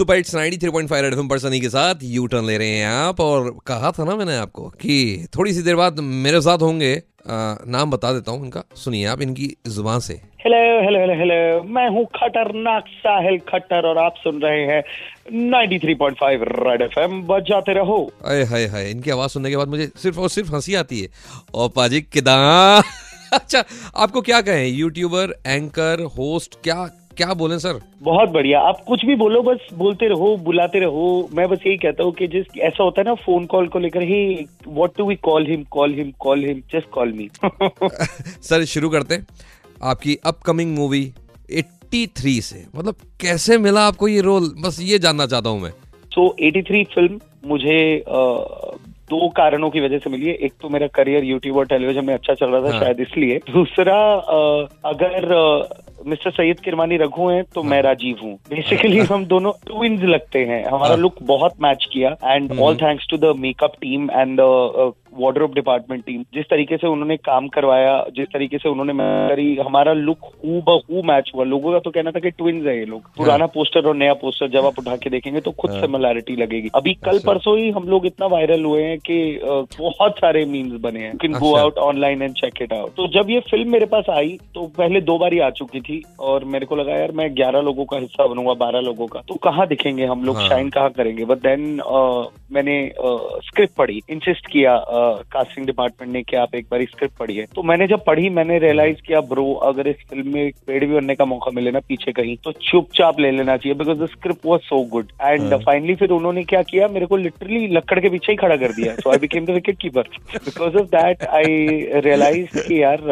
Super hits 93.5 red FM पर सनी के साथ यू टर्न ले रहे हैं आप और कहा था ना मैंने आपको कि थोड़ी सी देर बाद मेरे साथ होंगे आ, नाम बता देता हूँ इनका। सुनिए आप इनकी ज़ुबान से। हेलो हेलो हेलो हेलो मैं हूँ खतरनाक साहिल खट्टर और आप सुन रहे हैं 93.5 रेड एफएम बजाते रहो। अरे हाय हाय। इनकी आवाज़ सुनने के बाद मुझे सिर्फ़ और सिर्फ़ हँसी आती है। और पाजी किदा? अच्छा आपको क्या कहें? यूट्यूबर एंकर होस्ट क्या क्या बोले सर? बहुत बढ़िया। आप कुछ भी बोलो बस बोलते रहो बुलाते रहो। मैं बस यही कहता हूँ कि जिस ऐसा होता है ना फ़ोन कॉल को लेकर ही what do we call him call him call him just call me sir शुरू करते हैं। आपकी अपकमिंग मूवी 83 से। मतलब कैसे मिला आपको ये रोल बस ये जानना चाहता हूँ मैं। सो so, 83 फ़िल्म मुझे आ, दो कारणों की वजह से मिली है। एक तो मेरा करियर यूट्यूब और टेलीविज़न में अच्छा चल रहा था हाँ। शायद इसलिए। दूसरा अगर मिस्टर सैयद किरमानी रघु हैं तो मैं राजीव हूँ। बेसिकली हम दोनों ट्विंस लगते हैं। हमारा हाँ। लुक बहुत मैच किया and all thanks to the makeup team and wardrobe department team जिस तरीके से उन्होंने काम करवाया जिस तरीके से उन्होंने करी हमारा लुक हु बहू मैच हुआ। लोगों का तो कहना था कि ट्विंस है ये लोग। पुराना पोस्टर और नया पोस्टर जब आप उठा के देखेंगे तो खुद हाँ। सिमिलैरिटी लगेगी। अभी कल अच्छा। परसों ही हम लोग इतना वायरल हुए हैं कि बहुत सारे मीम्स बने हैं। Can go. Out online and check it out तो जब ये फ़िल्म मेरे पास आई तो पहले दो बार ही आ चुकी थी और मेरे को लगा यार मैं ग्यारह लोगों का हिस्सा बनूँगा बारह लोगों का। तो कहाँ दिखेंगे हम लोग? हाँ। शाइन कहाँ करेंगे? बट देन मैंने स्क्रिप्ट पढ़ी। इंसिस्ट किया कास्टिंग डिपार्टमेंट ने कि आप एक बार स्क्रिप्ट पढ़िए। तो मैंने जब पढ़ी मैंने रियलाइज़ किया ब्रो अगर इस फ़िल्म में एक पेड़ भी बनने का मौका मिले ना पीछे कहीं तो चुपचाप ले लेना चाहिए because the script was so good and. Finally फिर उन्होंने क्या किया मेरे को लिटरली लक्कड़ के पीछे ही खड़ा कर दिया। So I became the wicket keeper because of that I realise कि यार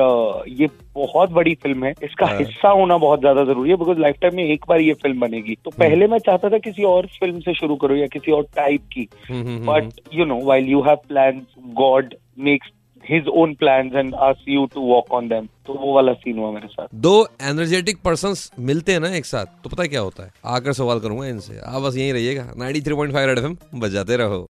ये बहुत बड़ी फ़िल्म है। इसका हाँ। हिस्सा होना बहुत ज़्यादा ज़रूरी है बिकॉज़ लाइफ टाइम में एक बार ये फ़िल्म बनेगी। तो पहले मैं चाहता था किसी और फ़िल्म से शुरू करो या किसी और टाइप की। Hmm, hmm, hmm, but you know while you have plan God makes his own plan and ask you to walk on them तो वो वाला सीन हुआ मेरे साथ। दो एनर्जेटिक पर्सन मिलते हैं ना एक साथ तो पता है क्या होता है? आकर सवाल करूँगा इनसे। आप बस यहीं रहिएगा। 93.5 रेड एफएम बजाते रहो।